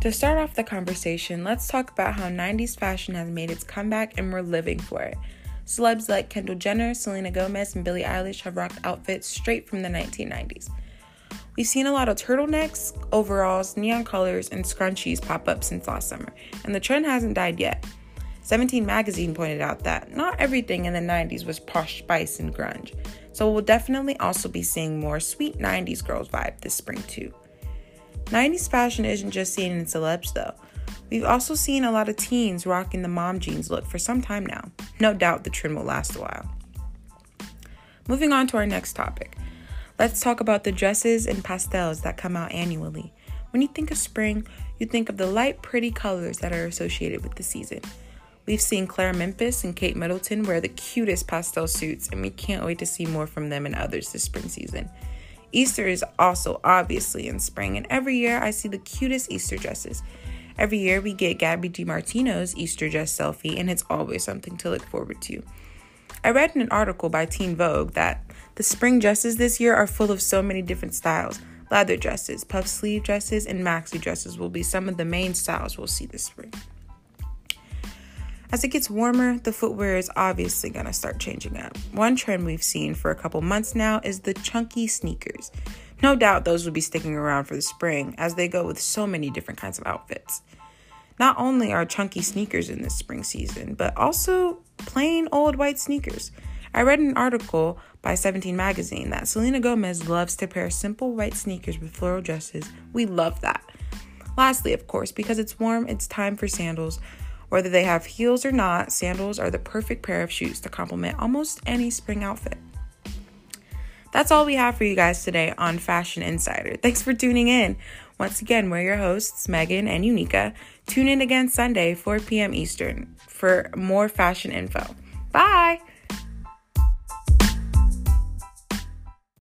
To start off the conversation, let's talk about how 90s fashion has made its comeback and we're living for it. Celebs like Kendall Jenner, Selena Gomez, and Billie Eilish have rocked outfits straight from the 1990s. We've seen a lot of turtlenecks, overalls, neon colors, and scrunchies pop up since last summer, and the trend hasn't died yet. 17 Magazine pointed out that not everything in the 90s was posh spice and grunge, so we'll definitely also be seeing more sweet 90s girls vibe this spring too. 90s fashion isn't just seen in celebs though. We've also seen a lot of teens rocking the mom jeans look for some time now. No doubt the trend will last a while. Moving on to our next topic. Let's talk about the dresses and pastels that come out annually. When you think of spring, you think of the light, pretty colors that are associated with the season. We've seen Claire Memphis and Kate Middleton wear the cutest pastel suits, and we can't wait to see more from them and others this spring season. Easter is also obviously in spring, and every year I see the cutest Easter dresses. Every year we get Gabi DeMartino's Easter dress selfie, and it's always something to look forward to. I read in an article by Teen Vogue that the spring dresses this year are full of so many different styles. Leather dresses, puff sleeve dresses, and maxi dresses will be some of the main styles we'll see this spring. As it gets warmer, the footwear is obviously going to start changing up. One trend we've seen for a couple months now is the chunky sneakers. No doubt those will be sticking around for the spring as they go with so many different kinds of outfits. Not only are chunky sneakers in this spring season, but also plain old white sneakers. I read an article by 17 Magazine that Selena Gomez loves to pair simple white sneakers with floral dresses. We love that. Lastly, of course, because it's warm, it's time for sandals. Whether they have heels or not, sandals are the perfect pair of shoes to complement almost any spring outfit. That's all we have for you guys today on Fashion Insider. Thanks for tuning in. Once again, we're your hosts, Megan and Unica. Tune in again Sunday, 4 p.m. Eastern, for more fashion info. Bye!